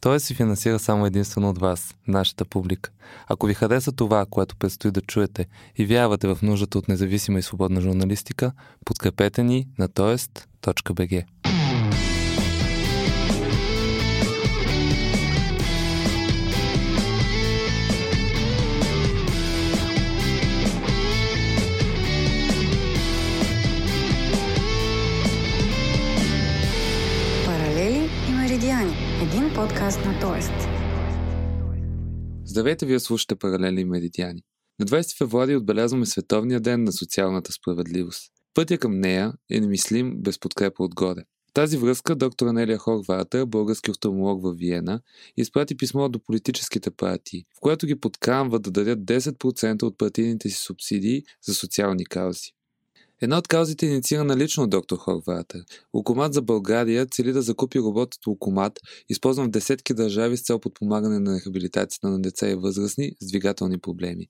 Той се финансира само единствено от вас, нашата публика. Ако ви хареса това, което предстои да чуете и вярвате в нуждата от независима и свободна журналистика, подкрепете ни на тоест.бг. на Тоест. Здравейте, вие слушате Паралели Меридиани. На 20 февруари отбелязваме Световния ден на социалната справедливост. Пътя към нея е немислим без подкрепа отгоре. В тази връзка доктор Анелия Хорвата, български офталмолог в Виена, изпрати писмо до политическите партии, в което ги подкамва да дадат 10% от партийните си субсидии за социални каузи. Една от каузите е инициирана лично от доктор Хорвата. Локомат за България цели да закупи роботът Локомат, използван в десетки държави с цел подпомагане на рехабилитацията на деца и възрастни с двигателни проблеми.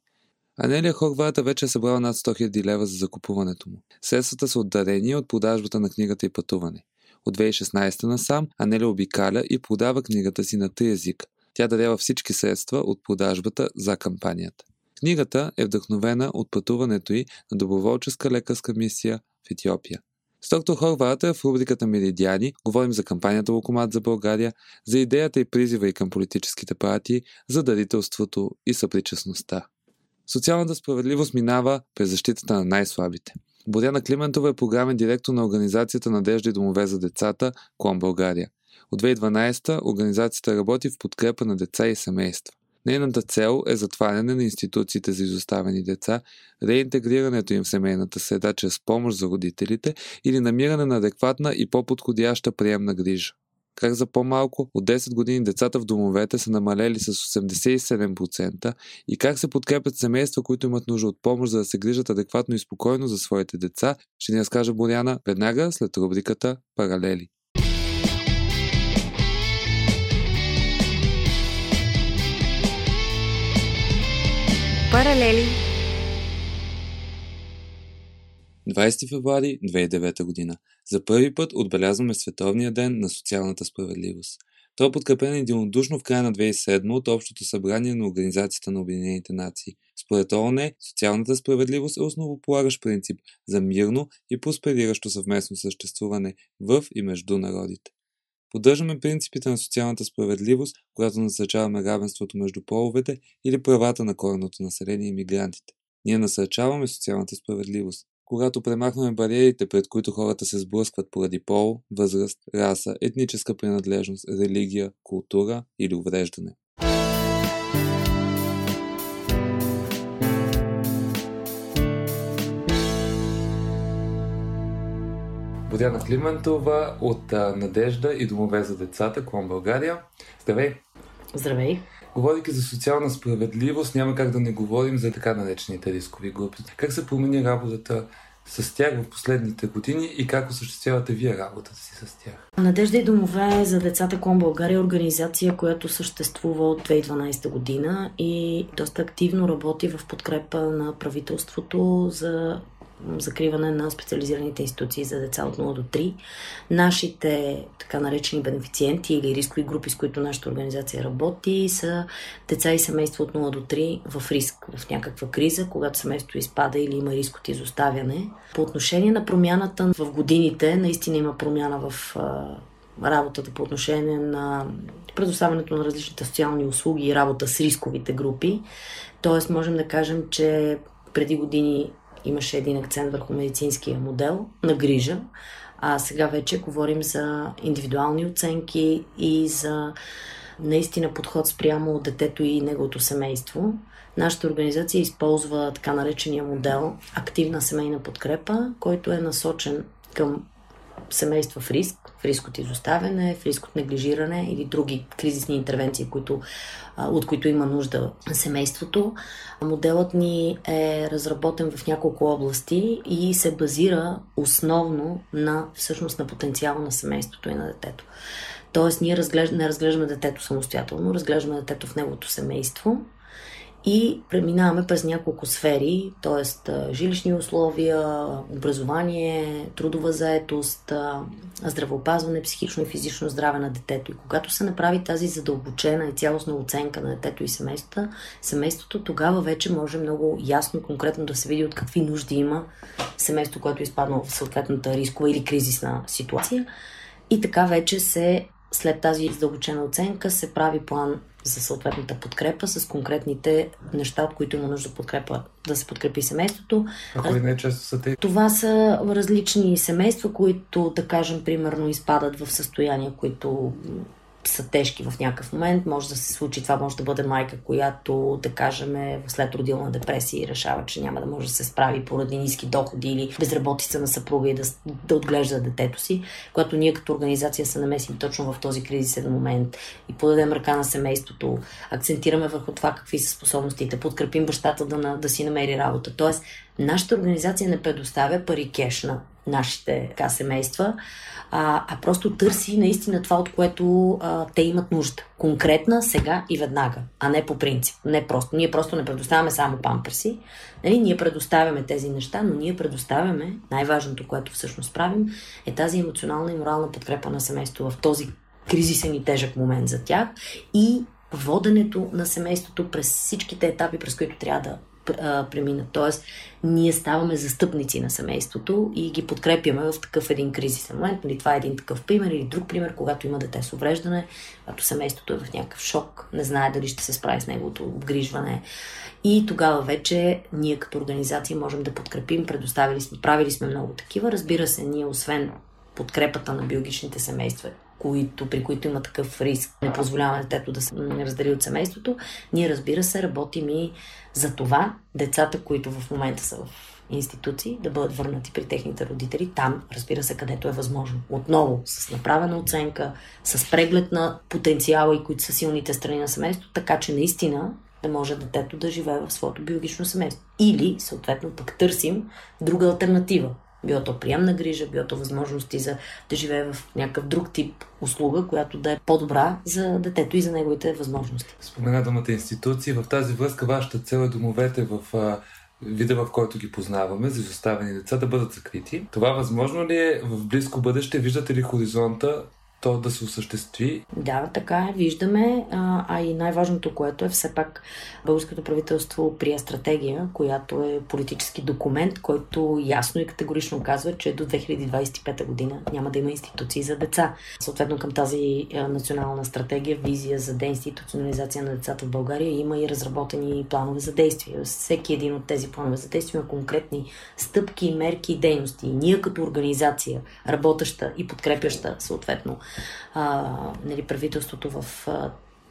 Анелия Хорвата вече е събрала над 100 000 лева за закупуването му. Средствата са отдарени от продажбата на книгата и пътуване. От 2016 насам Анелия обикаля и продава книгата си на три езика. Тя дарява всички средства от продажбата за кампанията. Книгата е вдъхновена от пътуването й на доброволческа лекарска мисия в Етиопия. С доктор Хорвата в рубриката Меридиани говорим за кампанията Локомат за България, за идеята и призива и към политическите партии, за дарителството и съпричастността. Социалната справедливост минава през защитата на най-слабите. Боряна Климентова е програмен директор на Организацията Надежда и домове за децата Клон България. От 2012 организацията работи в подкрепа на деца и семейства. Нейната цел е затваряне на институциите за изоставени деца, реинтегрирането им в семейната среда чрез помощ за родителите или намиране на адекватна и по-подходяща приемна грижа. Как за по-малко от 10 години децата в домовете са намалели с 87% и как се подкрепят семейства, които имат нужда от помощ, за да се грижат адекватно и спокойно за своите деца, ще ни разкаже Боряна веднага след рубриката Паралели. Паралели 20 февруари 2009 година. За първи път отбелязваме Световния ден на социалната справедливост. Той е подкрепен единодушно в края на 2007 от Общото събрание на Организацията на Обединените нации. Според ООН, социалната справедливост е основополагащ принцип за мирно и проспериращо съвместно съществуване в и между народите. Поддържаме принципите на социалната справедливост, когато насърчаваме равенството между половете или правата на коренното население и мигрантите. Ние насърчаваме социалната справедливост, когато премахваме бариерите, пред които хората се сблъскват поради пол, възраст, раса, етническа принадлежност, религия, култура или увреждане. Бодяна Климентова от Надежда и Домове за децата, Клон България. Здравей! Здравей! Говорейки за социална справедливост, няма как да не говорим за така наречените рискови групи. Как се промени работата с тях в последните години и как осъществявате вие работата си с тях? Надежда и домове за децата Клон България е организация, която съществува от 2012 година и доста активно работи в подкрепа на правителството за закриване на специализираните институции за деца от 0 до 3. Нашите така наречени бенефициенти или рискови групи, с които нашата организация работи, са деца и семейства от 0 до 3 в риск, в някаква криза, когато семейството изпада или има риск от изоставяне. По отношение на промяната в годините, наистина има промяна в работата по отношение на предоставянето на различните социални услуги и работа с рисковите групи. Тоест, можем да кажем, че преди години имаше един акцент върху медицинския модел на грижа, а сега вече говорим за индивидуални оценки и за наистина подход спрямо детето и неговото семейство. Нашата организация използва така наречения модел активна семейна подкрепа, който е насочен към семейства в риск, в риск от изоставяне, в риск от неглижиране или други кризисни интервенции, които, от които има нужда семейството. Моделът ни е разработен в няколко области и се базира основно на всъщност на потенциала на семейството и на детето. Тоест, ние разглежд... не разглеждаме детето самостоятелно, разглеждаме детето в неговото семейство и преминаваме през няколко сфери, т.е. жилищни условия, образование, трудова заетост, здравеопазване, психично и физично здраве на детето. И когато се направи тази задълбочена и цялостна оценка на детето и семейството, семейството тогава вече може много ясно и конкретно да се види от какви нужди има семейство, което е изпаднало в съответната рискова или кризисна ситуация. И така вече се след тази задълбочена оценка се прави план за съответната подкрепа с конкретните неща, от които има нужда подкрепа да се подкрепи семейството. А кои най-често са те? Това са различни семейства, които, да кажем, примерно изпадат в състояния, които са тежки в някакъв момент. Може да се случи, това може да бъде майка, която, да кажем, е след родилна депресия и решава, че няма да може да се справи поради ниски доходи или безработица на съпруга и да, да отглежда детето си, когато ние като организация се намесим точно в този кризисен момент и подадем ръка на семейството, акцентираме върху това какви са способностите, подкрепим бащата да, да си намери работа. Тоест, нашата организация не предоставя пари кеш на нашите така, семейства, а, а просто търси наистина това, от което а, те имат нужда. Конкретна, сега и веднага, а не по принцип. Не просто. Ние просто не предоставяме само памперси. Нали? Ние предоставяме тези неща, но ние предоставяме, най-важното, което всъщност правим, е тази емоционална и морална подкрепа на семейството в този кризисен и тежък момент за тях и воденето на семейството през всичките етапи, през които трябва да преминат. Тоест, ние ставаме застъпници на семейството и ги подкрепяме в такъв един кризисен момент. Нали, това е един такъв пример или друг пример, когато има дете с увреждане, когато семейството е в някакъв шок, не знае дали ще се справи с неговото обгрижване. И тогава вече ние като организация можем да подкрепим, предоставили сме, правили сме много такива. Разбира се, ние освен подкрепата на биологичните семейства, които, при които има такъв риск, не позволяваме детето да се раздели от семейството, ние разбира се работим и за това децата, които в момента са в институции, да бъдат върнати при техните родители, там, разбира се, където е възможно. Отново, с направена оценка, с преглед на потенциала и които са силните страни на семейството, така че наистина да може детето да живее в своето биологично семейство. Или, съответно, пък търсим друга альтернатива. Било то приемна грижа, било то възможности за да живее в някакъв друг тип услуга, която да е по-добра за детето и за неговите възможности. Спомена думата институции. В тази връзка вашата цел е домовете в вида, в който ги познаваме, за изоставени деца да бъдат закрити. Това възможно ли е в близко бъдеще? Виждате ли хоризонта то да се осъществи. Да, така е, виждаме. А, а и най-важното, което е все пак българското правителство прие стратегия, която е политически документ, който ясно и категорично казва, че до 2025 година няма да има институции за деца. Съответно към тази национална стратегия, визия за деинституционализация на децата в България има и разработени планове за действие. Всеки един от тези планове за действие има конкретни стъпки, мерки и дейности. И ние като организация, работеща и подкрепяща съответно а, нали, правителството в а,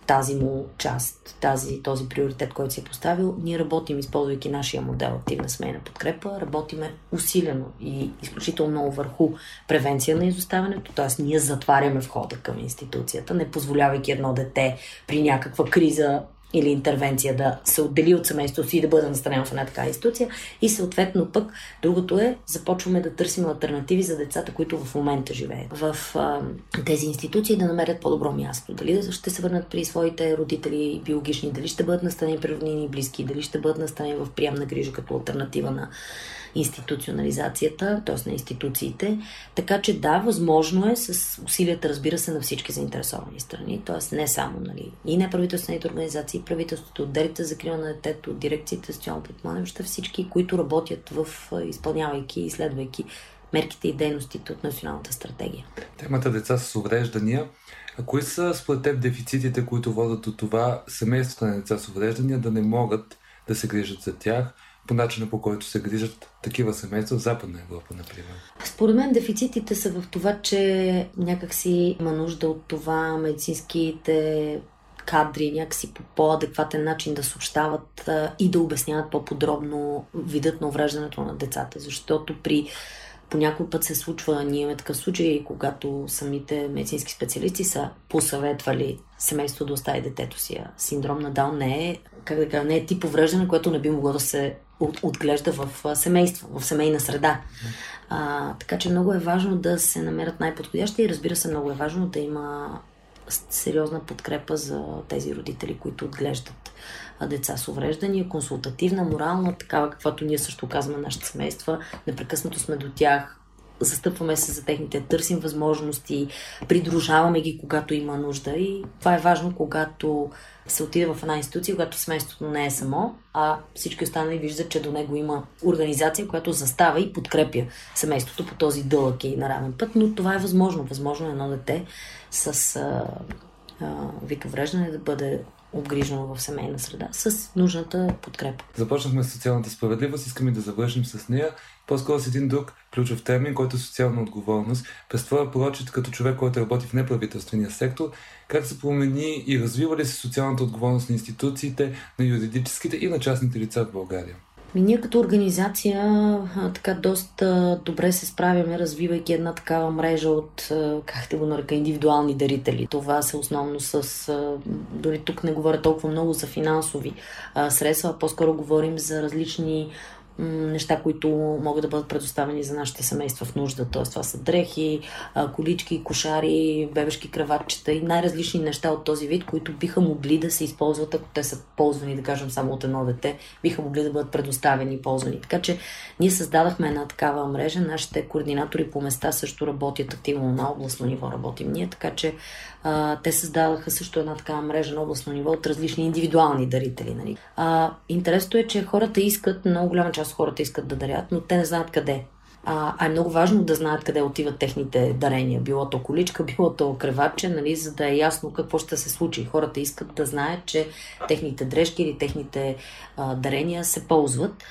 тази му част, тази, този приоритет, който си е поставил, ние работим, използвайки нашия модел активна семейна подкрепа, работиме усилено и изключително много върху превенция на изоставянето, т.е. ние затваряме входа към институцията, не позволявайки едно дете при някаква криза или интервенция да се отдели от семейството си и да бъде настанено в една така институция. И съответно пък другото е, започваме да търсим альтернативи за децата, които в момента живеят в а, тези институции да намерят по-добро място. Дали ще се върнат при своите родители биологични, дали ще бъдат настанени при роднини и близки, дали ще бъдат настанени в приемна грижа като альтернатива на институционализацията, т.е. на институциите. Така че да, възможно е с усилията, разбира се, на всички заинтересовани страни, т.е. не само нали, и неправителствените организации, правителството, отделите за закрила на детето, дирекциите, социално подпомагане, всички, които работят в изпълнявайки и изследвайки мерките и дейностите от националната стратегия. Темата деца с увреждания. А кои са според теб дефицитите, които водят до това семействата на деца с увреждания да не могат да се грижат за тях? По начина по който се грижат такива семейства в Западна Европа, например? Според мен дефицитите са в това, че някакси има нужда от това медицинските кадри някакси по по-адекватен начин да съобщават а, и да обясняват по-подробно видът на увреждането на децата. Защото при по някой път се случва, ние имаме такъв случай, когато самите медицински специалисти са посъветвали семейство да остави детето си. Синдром на Даун не е, как да кажа, не е тип увреждане, което не би могло да се от, отглежда в семейство, в семейна среда. А, така че много е важно да се намерят най-подходящи и разбира се, много е важно да има сериозна подкрепа за тези родители, които отглеждат деца с увреждания, консултативна, морална, такава каквато ние също казваме нашите семейства. Непрекъснато сме до тях, застъпваме се за техните, търсим възможности, придружаваме ги, когато има нужда. И това е важно, когато се отиде в една институция, когато семейството не е само, а всички останали виждат, че до него има организация, която застава и подкрепя семейството по този дълъг и наравен път. Но това е възможно. Възможно е едно дете с а, а, вреждане да бъде обгрижено в семейна среда с нужната подкрепа. Започнахме с социалната справедливост, искаме да завършим с нея. По-скоро с един друг ключов термин, който е социална отговорност. През твоя прочит като човек, който работи в неправителствения сектор, как се промени и развива ли се социалната отговорност на институциите, на юридическите и на частните лица в България? Ми ние като организация така доста добре се справяме, развивайки една такава мрежа от, а, как да го нарека, индивидуални дарители. Това са основно с, дори тук не говоря толкова много за финансови средства, а по-скоро говорим за различни неща, които могат да бъдат предоставени за нашите семейства в нужда. Т.е. това са дрехи, колички, кошари, бебешки краватчета и най-различни неща от този вид, които биха могли да се използват, ако те са ползвани, да кажем, само от едно дете, биха могли да бъдат предоставени и ползвани. Така че ние създадахме една такава мрежа. Нашите координатори по места също работят активно на областно ниво, работим ние, така че а, те създадаха също една такава мрежа на областно ниво от различни индивидуални дарители. Нали. А, интересното е, че хората искат, много голяма част от хората искат да дарят, но те не знаят къде. А, а е много важно да знаят къде отиват техните дарения. Било то количка, било то креватче, нали, за да е ясно какво ще се случи. Хората искат да знаят, че техните дрежки или техните а, дарения се ползват.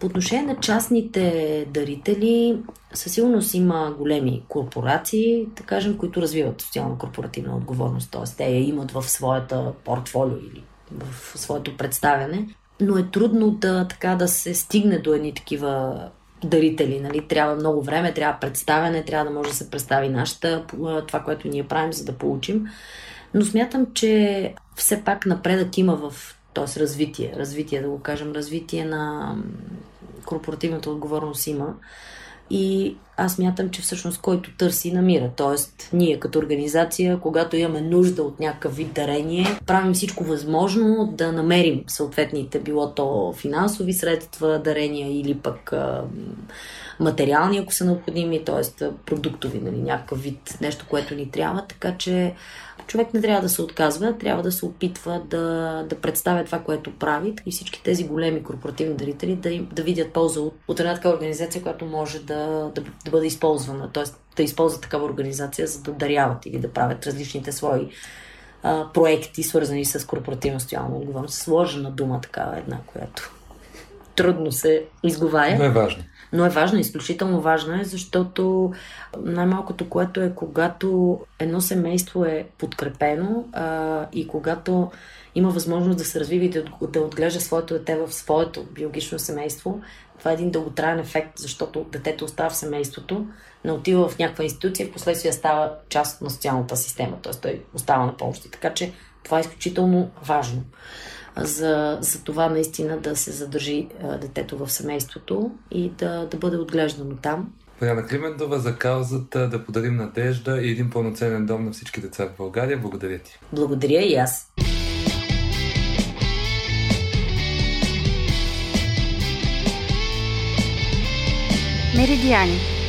По отношение на частните дарители, със сигурност има големи корпорации, да кажем, които развиват социално-корпоративна отговорност, т.е. те я имат в своята портфолио или в своето представяне, но е трудно да, така, да се стигне до едни такива дарители. Нали? Трябва много време, трябва представяне, трябва да може да се представи нашата, това, което ние правим, за да получим. Но смятам, че все пак напредък има в т.е. развитие, развитие, да го кажем, развитие на корпоративната отговорност има. И аз мятам, че всъщност който търси, намира. Тоест, ние като организация, когато имаме нужда от някакъв вид дарение, правим всичко възможно да намерим съответните, било то финансови средства, дарения или пък а, материални, ако са необходими, т.е. продуктови, нали, някакъв вид, нещо, което ни трябва. Така че човек не трябва да се отказва, трябва да се опитва да, да представя това, което прави и всички тези големи корпоративни дарители да, им, да видят полза от, от една такава организация, която може да, да, да бъде използвана, т.е. да използват такава организация, за да даряват или да правят различните свои а, проекти, свързани с корпоративно стоялно отговорност. Сложена дума такава една, която трудно се изговаря. Но е важно. Но е важно, изключително важно е, защото най-малкото, което е когато едно семейство е подкрепено а, и когато има възможност да се развива и да, да отглежда своето дете в своето биологично семейство, това е един дълготраен ефект, защото детето остава в семейството, не отива в някаква институция, в последствие става част на социалната система, т.е. той остава на помощи. Така че това е изключително важно за, за това наистина да се задържи а, детето в семейството и да, да бъде отглеждано там. Пояна Климендова за каузата да подарим надежда и един пълноценен дом на всички деца в България. Благодаря ти. Благодаря и аз. Меридиани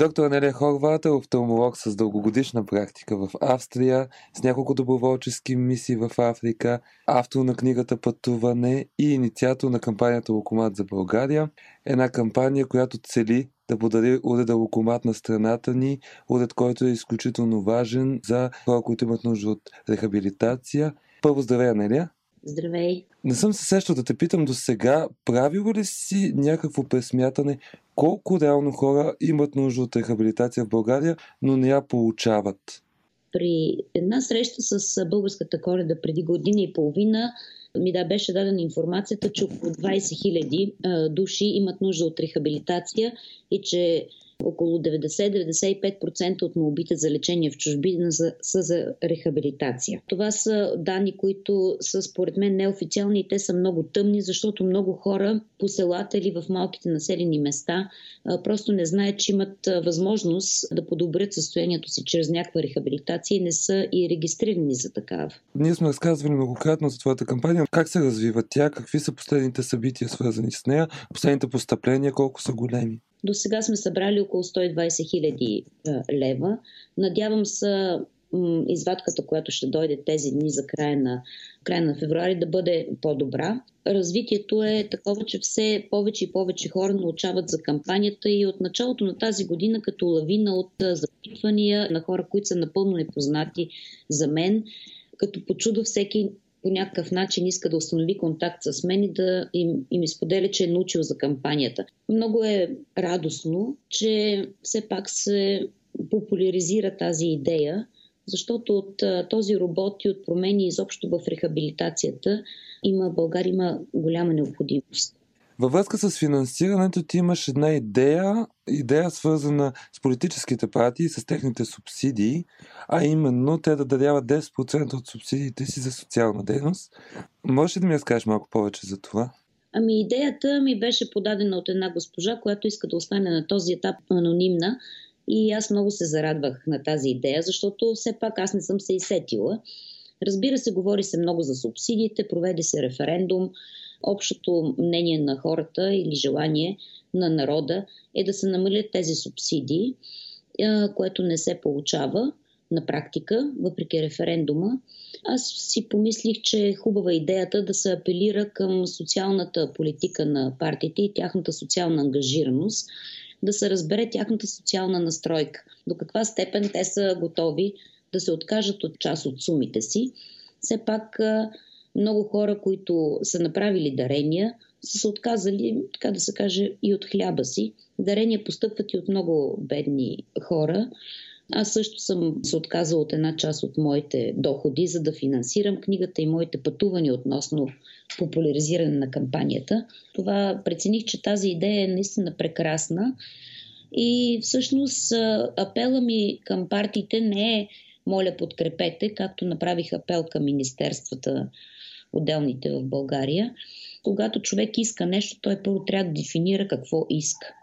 Доктор Анелия Хорват е офталмолог с дългогодишна практика в Австрия, с няколко доброволчески мисии в Африка, автор на книгата Пътуване и инициатор на кампанията Локомат за България. Една кампания, която цели да подари уреда локомат на страната ни, уред, който е изключително важен за хора, които имат нужда от рехабилитация. Първо, здравей, Анелия! Здравей! Не съм се сещал да те питам до сега, правил ли си някакво пресмятане колко реално хора имат нужда от рехабилитация в България, но не я получават? При една среща с българската коледа преди година и половина ми да беше дадена информацията, че около 20 000 души имат нужда от рехабилитация и че около 90-95% от молбите за лечение в чужбина са за рехабилитация. Това са данни, които са според мен неофициални и те са много тъмни, защото много хора по селата или в малките населени места просто не знаят, че имат възможност да подобрят състоянието си чрез някаква рехабилитация и не са и регистрирани за такава. Ние сме разказвали многократно за твоята кампания. Как се развива тя? Какви са последните събития, свързани с нея? Последните постъпления колко са големи? До сега сме събрали около 120 хиляди лева. Надявам се извадката, която ще дойде тези дни за края на, края на февруари, да бъде по-добра. Развитието е такова, че все повече и повече хора научават за кампанията и от началото на тази година като лавина от запитвания на хора, които са напълно непознати за мен, като по чудо всеки по някакъв начин иска да установи контакт с мен и да им, им изподеля, че е научил за кампанията. Много е радостно, че все пак се популяризира тази идея, защото от този робот и от промени изобщо в рехабилитацията има, България има голяма необходимост. Във връзка с финансирането ти имаш една идея, идея свързана с политическите партии, с техните субсидии, а именно те да даряват 10% от субсидиите си за социална дейност. Можеш ли да ми разкажеш малко повече за това? Ами идеята ми беше подадена от една госпожа, която иска да остане на този етап анонимна и аз много се зарадвах на тази идея, защото все пак аз не съм се изсетила. Разбира се, говори се много за субсидиите, проведе се референдум, общото мнение на хората или желание на народа е да се намалят тези субсидии, което не се получава на практика, въпреки референдума. Аз си помислих, че е хубава идеята да се апелира към социалната политика на партиите и тяхната социална ангажираност, да се разбере тяхната социална настройка. До каква степен те са готови да се откажат от част от сумите си. Все пак много хора, които са направили дарения, са се отказали, така да се каже, и от хляба си. Дарения постъпват и от много бедни хора. Аз също съм се отказала от една част от моите доходи, за да финансирам книгата и моите пътувания относно популяризиране на кампанията. Това прецених, че тази идея е наистина прекрасна. И всъщност апела ми към партиите не е моля подкрепете, както направих апел към министерствата отделните в България. Когато човек иска нещо, той първо трябва да дефинира какво иска.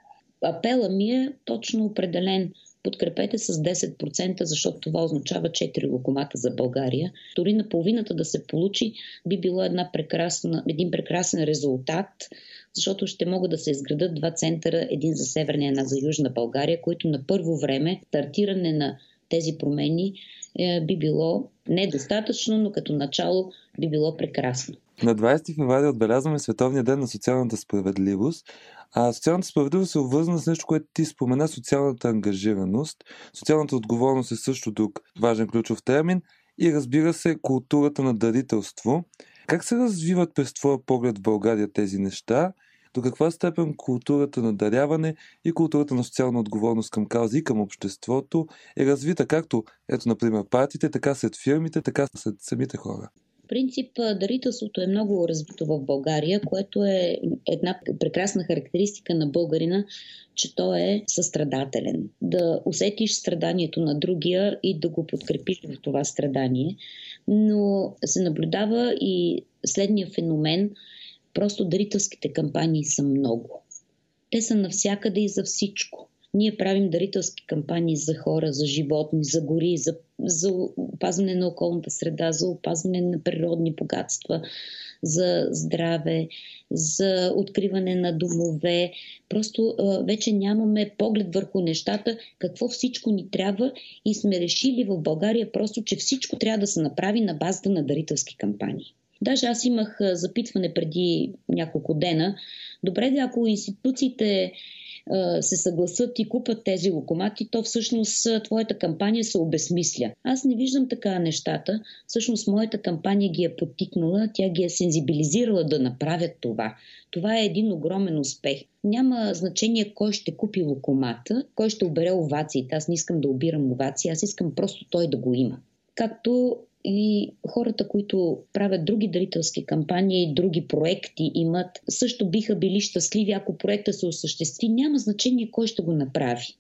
Апела ми е точно определен. Подкрепете с 10%, защото това означава 4 локомата за България. Дори на половината да се получи, би било една прекрасна, един прекрасен резултат, защото ще могат да се изградат два центъра, един за Северна и една за Южна България, които на първо време, стартиране на тези промени е, би било недостатъчно, но като начало би било прекрасно. На 20 февруари отбелязваме Световния ден на социалната справедливост. А социалната справедливост е обвързана с нещо, което ти спомена, социалната ангажираност. Социалната отговорност е също тук важен ключов термин. И разбира се, културата на дарителство. Как се развиват през твоя поглед в България тези неща до каква степен културата на даряване и културата на социална отговорност към каузи и към обществото е развита както, ето, например, партиите, така след фирмите, така след самите хора? принцип дарителството е много развито в България, което е една прекрасна характеристика на българина, че той е състрадателен. Да усетиш страданието на другия и да го подкрепиш в това страдание. Но се наблюдава и следния феномен – Просто дарителските кампании са много. Те са навсякъде и за всичко. Ние правим дарителски кампании за хора, за животни, за гори, за, за опазване на околната среда, за опазване на природни богатства, за здраве, за откриване на домове. Просто а, вече нямаме поглед върху нещата, какво всичко ни трябва и сме решили в България просто, че всичко трябва да се направи на базата на дарителски кампании. Даже аз имах запитване преди няколко дена. Добре, да ако институциите се съгласат и купат тези локомати, то всъщност твоята кампания се обесмисля. Аз не виждам така нещата. Всъщност моята кампания ги е подтикнала, тя ги е сензибилизирала да направят това. Това е един огромен успех. Няма значение кой ще купи локомата, кой ще обере овациите. Аз не искам да обирам овации, аз искам просто той да го има. Както и хората, които правят други дарителски кампании, други проекти имат, също биха били щастливи, ако проекта се осъществи. Няма значение кой ще го направи.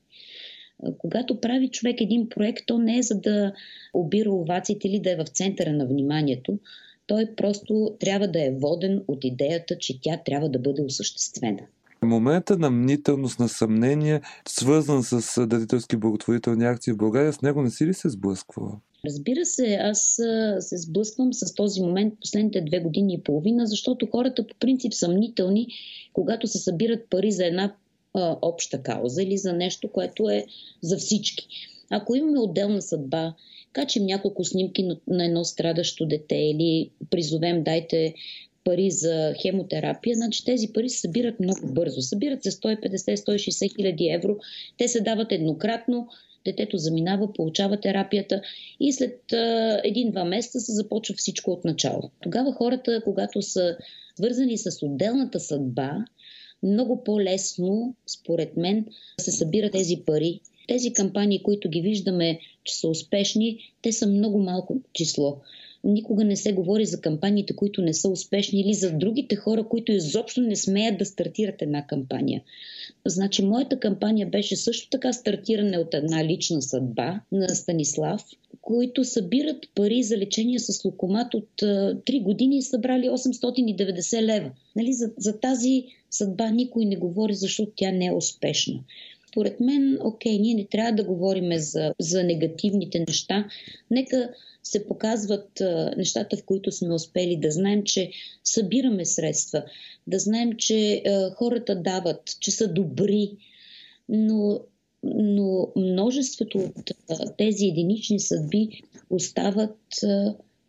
Когато прави човек един проект, то не е за да обира овациите или да е в центъра на вниманието. Той просто трябва да е воден от идеята, че тя трябва да бъде осъществена. Момента на мнителност, на съмнение, свързан с дарителски благотворителни акции в България, с него не си ли се сблъсквала? Разбира се, аз се сблъсквам с този момент последните две години и половина, защото хората по принцип съмнителни, когато се събират пари за една а, обща кауза или за нещо, което е за всички. Ако имаме отделна съдба, качим няколко снимки на едно страдащо дете или призовем дайте пари за хемотерапия, значи тези пари се събират много бързо. Събират се 150-160 хиляди евро. Те се дават еднократно, детето заминава, получава терапията и след един-два месеца се започва всичко от начало. Тогава хората, когато са свързани с отделната съдба, много по-лесно, според мен, се събират тези пари. Тези кампании, които ги виждаме, че са успешни, те са много малко число никога не се говори за кампаниите, които не са успешни или за другите хора, които изобщо не смеят да стартират една кампания. Значи, моята кампания беше също така стартиране от една лична съдба на Станислав, които събират пари за лечение с локомат от 3 години и събрали 890 лева. Нали, за, за тази съдба никой не говори, защото тя не е успешна. Според мен, окей, ние не трябва да говорим за, за негативните неща. Нека се показват нещата, в които сме успели, да знаем, че събираме средства, да знаем, че хората дават, че са добри, но, но множеството от тези единични съдби остават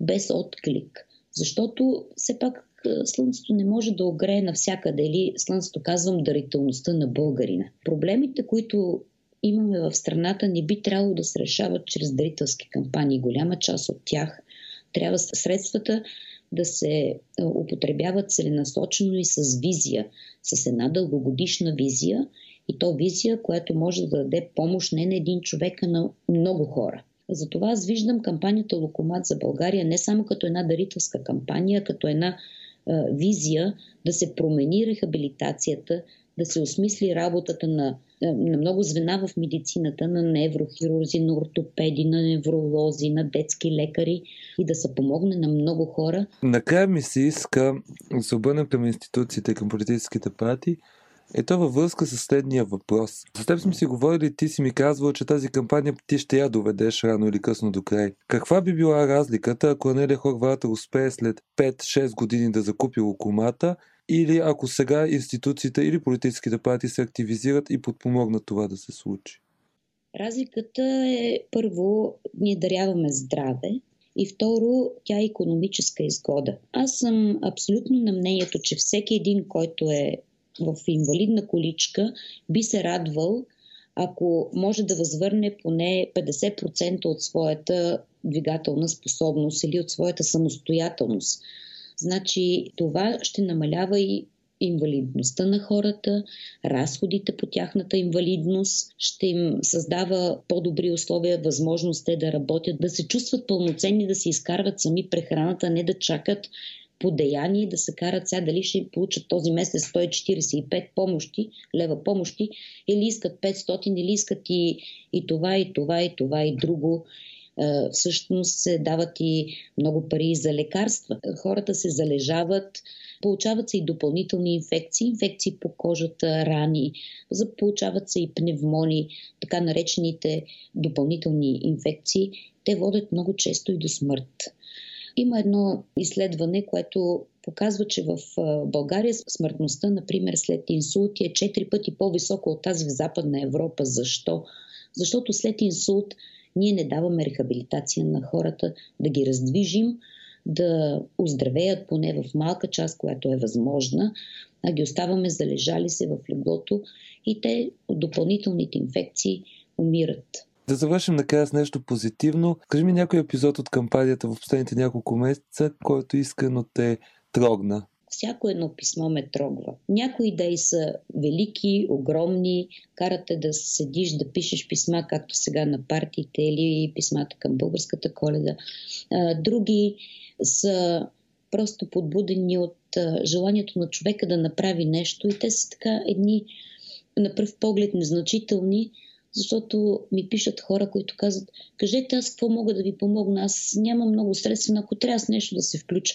без отклик. Защото все пак Слънцето не може да огрее навсякъде или Слънцето казвам дарителността на българина. Проблемите, които имаме в страната, не би трябвало да се решават чрез дарителски кампании. Голяма част от тях трябва средствата да се употребяват целенасочено и с визия, с една дългогодишна визия и то визия, която може да даде помощ не на един човек, а на много хора. Затова аз виждам кампанията Локомат за България не само като една дарителска кампания, а като една визия да се промени рехабилитацията, да се осмисли работата на на много звена в медицината, на неврохирурзи, на ортопеди, на невролози, на детски лекари и да се помогне на много хора. Накрая ми се иска да се към институциите, към политическите партии. Е то във връзка с следния въпрос. С теб сме си говорили, ти си ми казвал, че тази кампания ти ще я доведеш рано или късно до край. Каква би била разликата, ако Анелия Хорвата успее след 5-6 години да закупи локомата или ако сега институциите или политическите партии се активизират и подпомогнат това да се случи? Разликата е първо, ние даряваме здраве и второ, тя е економическа изгода. Аз съм абсолютно на мнението, че всеки един, който е в инвалидна количка, би се радвал, ако може да възвърне поне 50% от своята двигателна способност или от своята самостоятелност. Значи това ще намалява и инвалидността на хората, разходите по тяхната инвалидност, ще им създава по-добри условия, възможност те да работят, да се чувстват пълноценни, да си изкарват сами прехраната, не да чакат по деяние да се карат сега дали ще получат този месец 145 помощи, лева помощи, или искат 500, или искат и, и това, и това, и това, и друго. Е, всъщност се дават и много пари за лекарства. Хората се залежават, получават се и допълнителни инфекции, инфекции по кожата, рани, получават се и пневмони, така наречените допълнителни инфекции. Те водят много често и до смърт. Има едно изследване, което показва, че в България смъртността, например, след инсулти е 4 пъти по-висока от тази в Западна Европа. Защо? Защото след инсулт ние не даваме рехабилитация на хората, да ги раздвижим, да оздравеят поне в малка част, която е възможна, а ги оставаме залежали се в леглото и те от допълнителните инфекции умират. Да завършим накрая с нещо позитивно. Кажи ми някой епизод от кампанията в последните няколко месеца, който искрено те трогна. Всяко едно писмо ме трогва. Някои идеи са велики, огромни, карате да седиш, да пишеш писма, както сега на партиите или писмата към българската коледа. Други са просто подбудени от желанието на човека да направи нещо и те са така едни на пръв поглед незначителни, защото ми пишат хора, които казват, кажете аз какво мога да ви помогна, аз нямам много средства, ако трябва с нещо да се включа.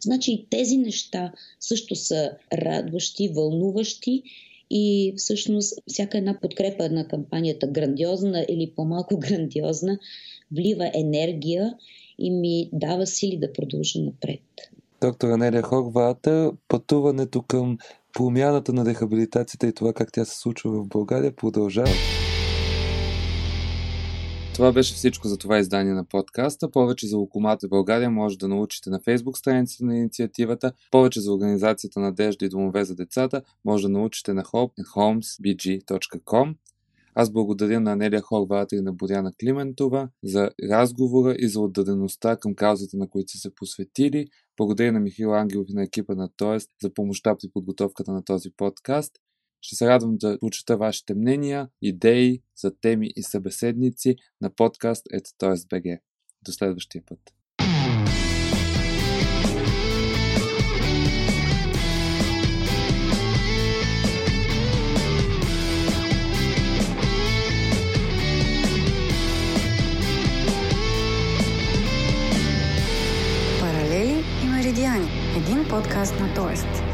Значи и тези неща също са радващи, вълнуващи и всъщност всяка една подкрепа на кампанията, грандиозна или по-малко грандиозна, влива енергия и ми дава сили да продължа напред. Доктор Анелия Хорвата, пътуването към промяната на рехабилитацията и това как тя се случва в България продължава. Това беше всичко за това издание на подкаста. Повече за Локомата България може да научите на фейсбук страницата на инициативата. Повече за организацията Надежда и домове за децата може да научите на hopehomesbg.com. Аз благодаря на Анелия Хорвата и на Боряна Климентова за разговора и за отдадеността към каузите, на които са се посветили. Благодаря на Михаил Ангелов и на екипа на Тоест за помощта при подготовката на този подкаст. Ще се радвам да прочета вашите мнения, идеи за теми и събеседници на подкаст etoest.bg. До следващия път. Паралели и меридиани. Един подкаст на Тоест.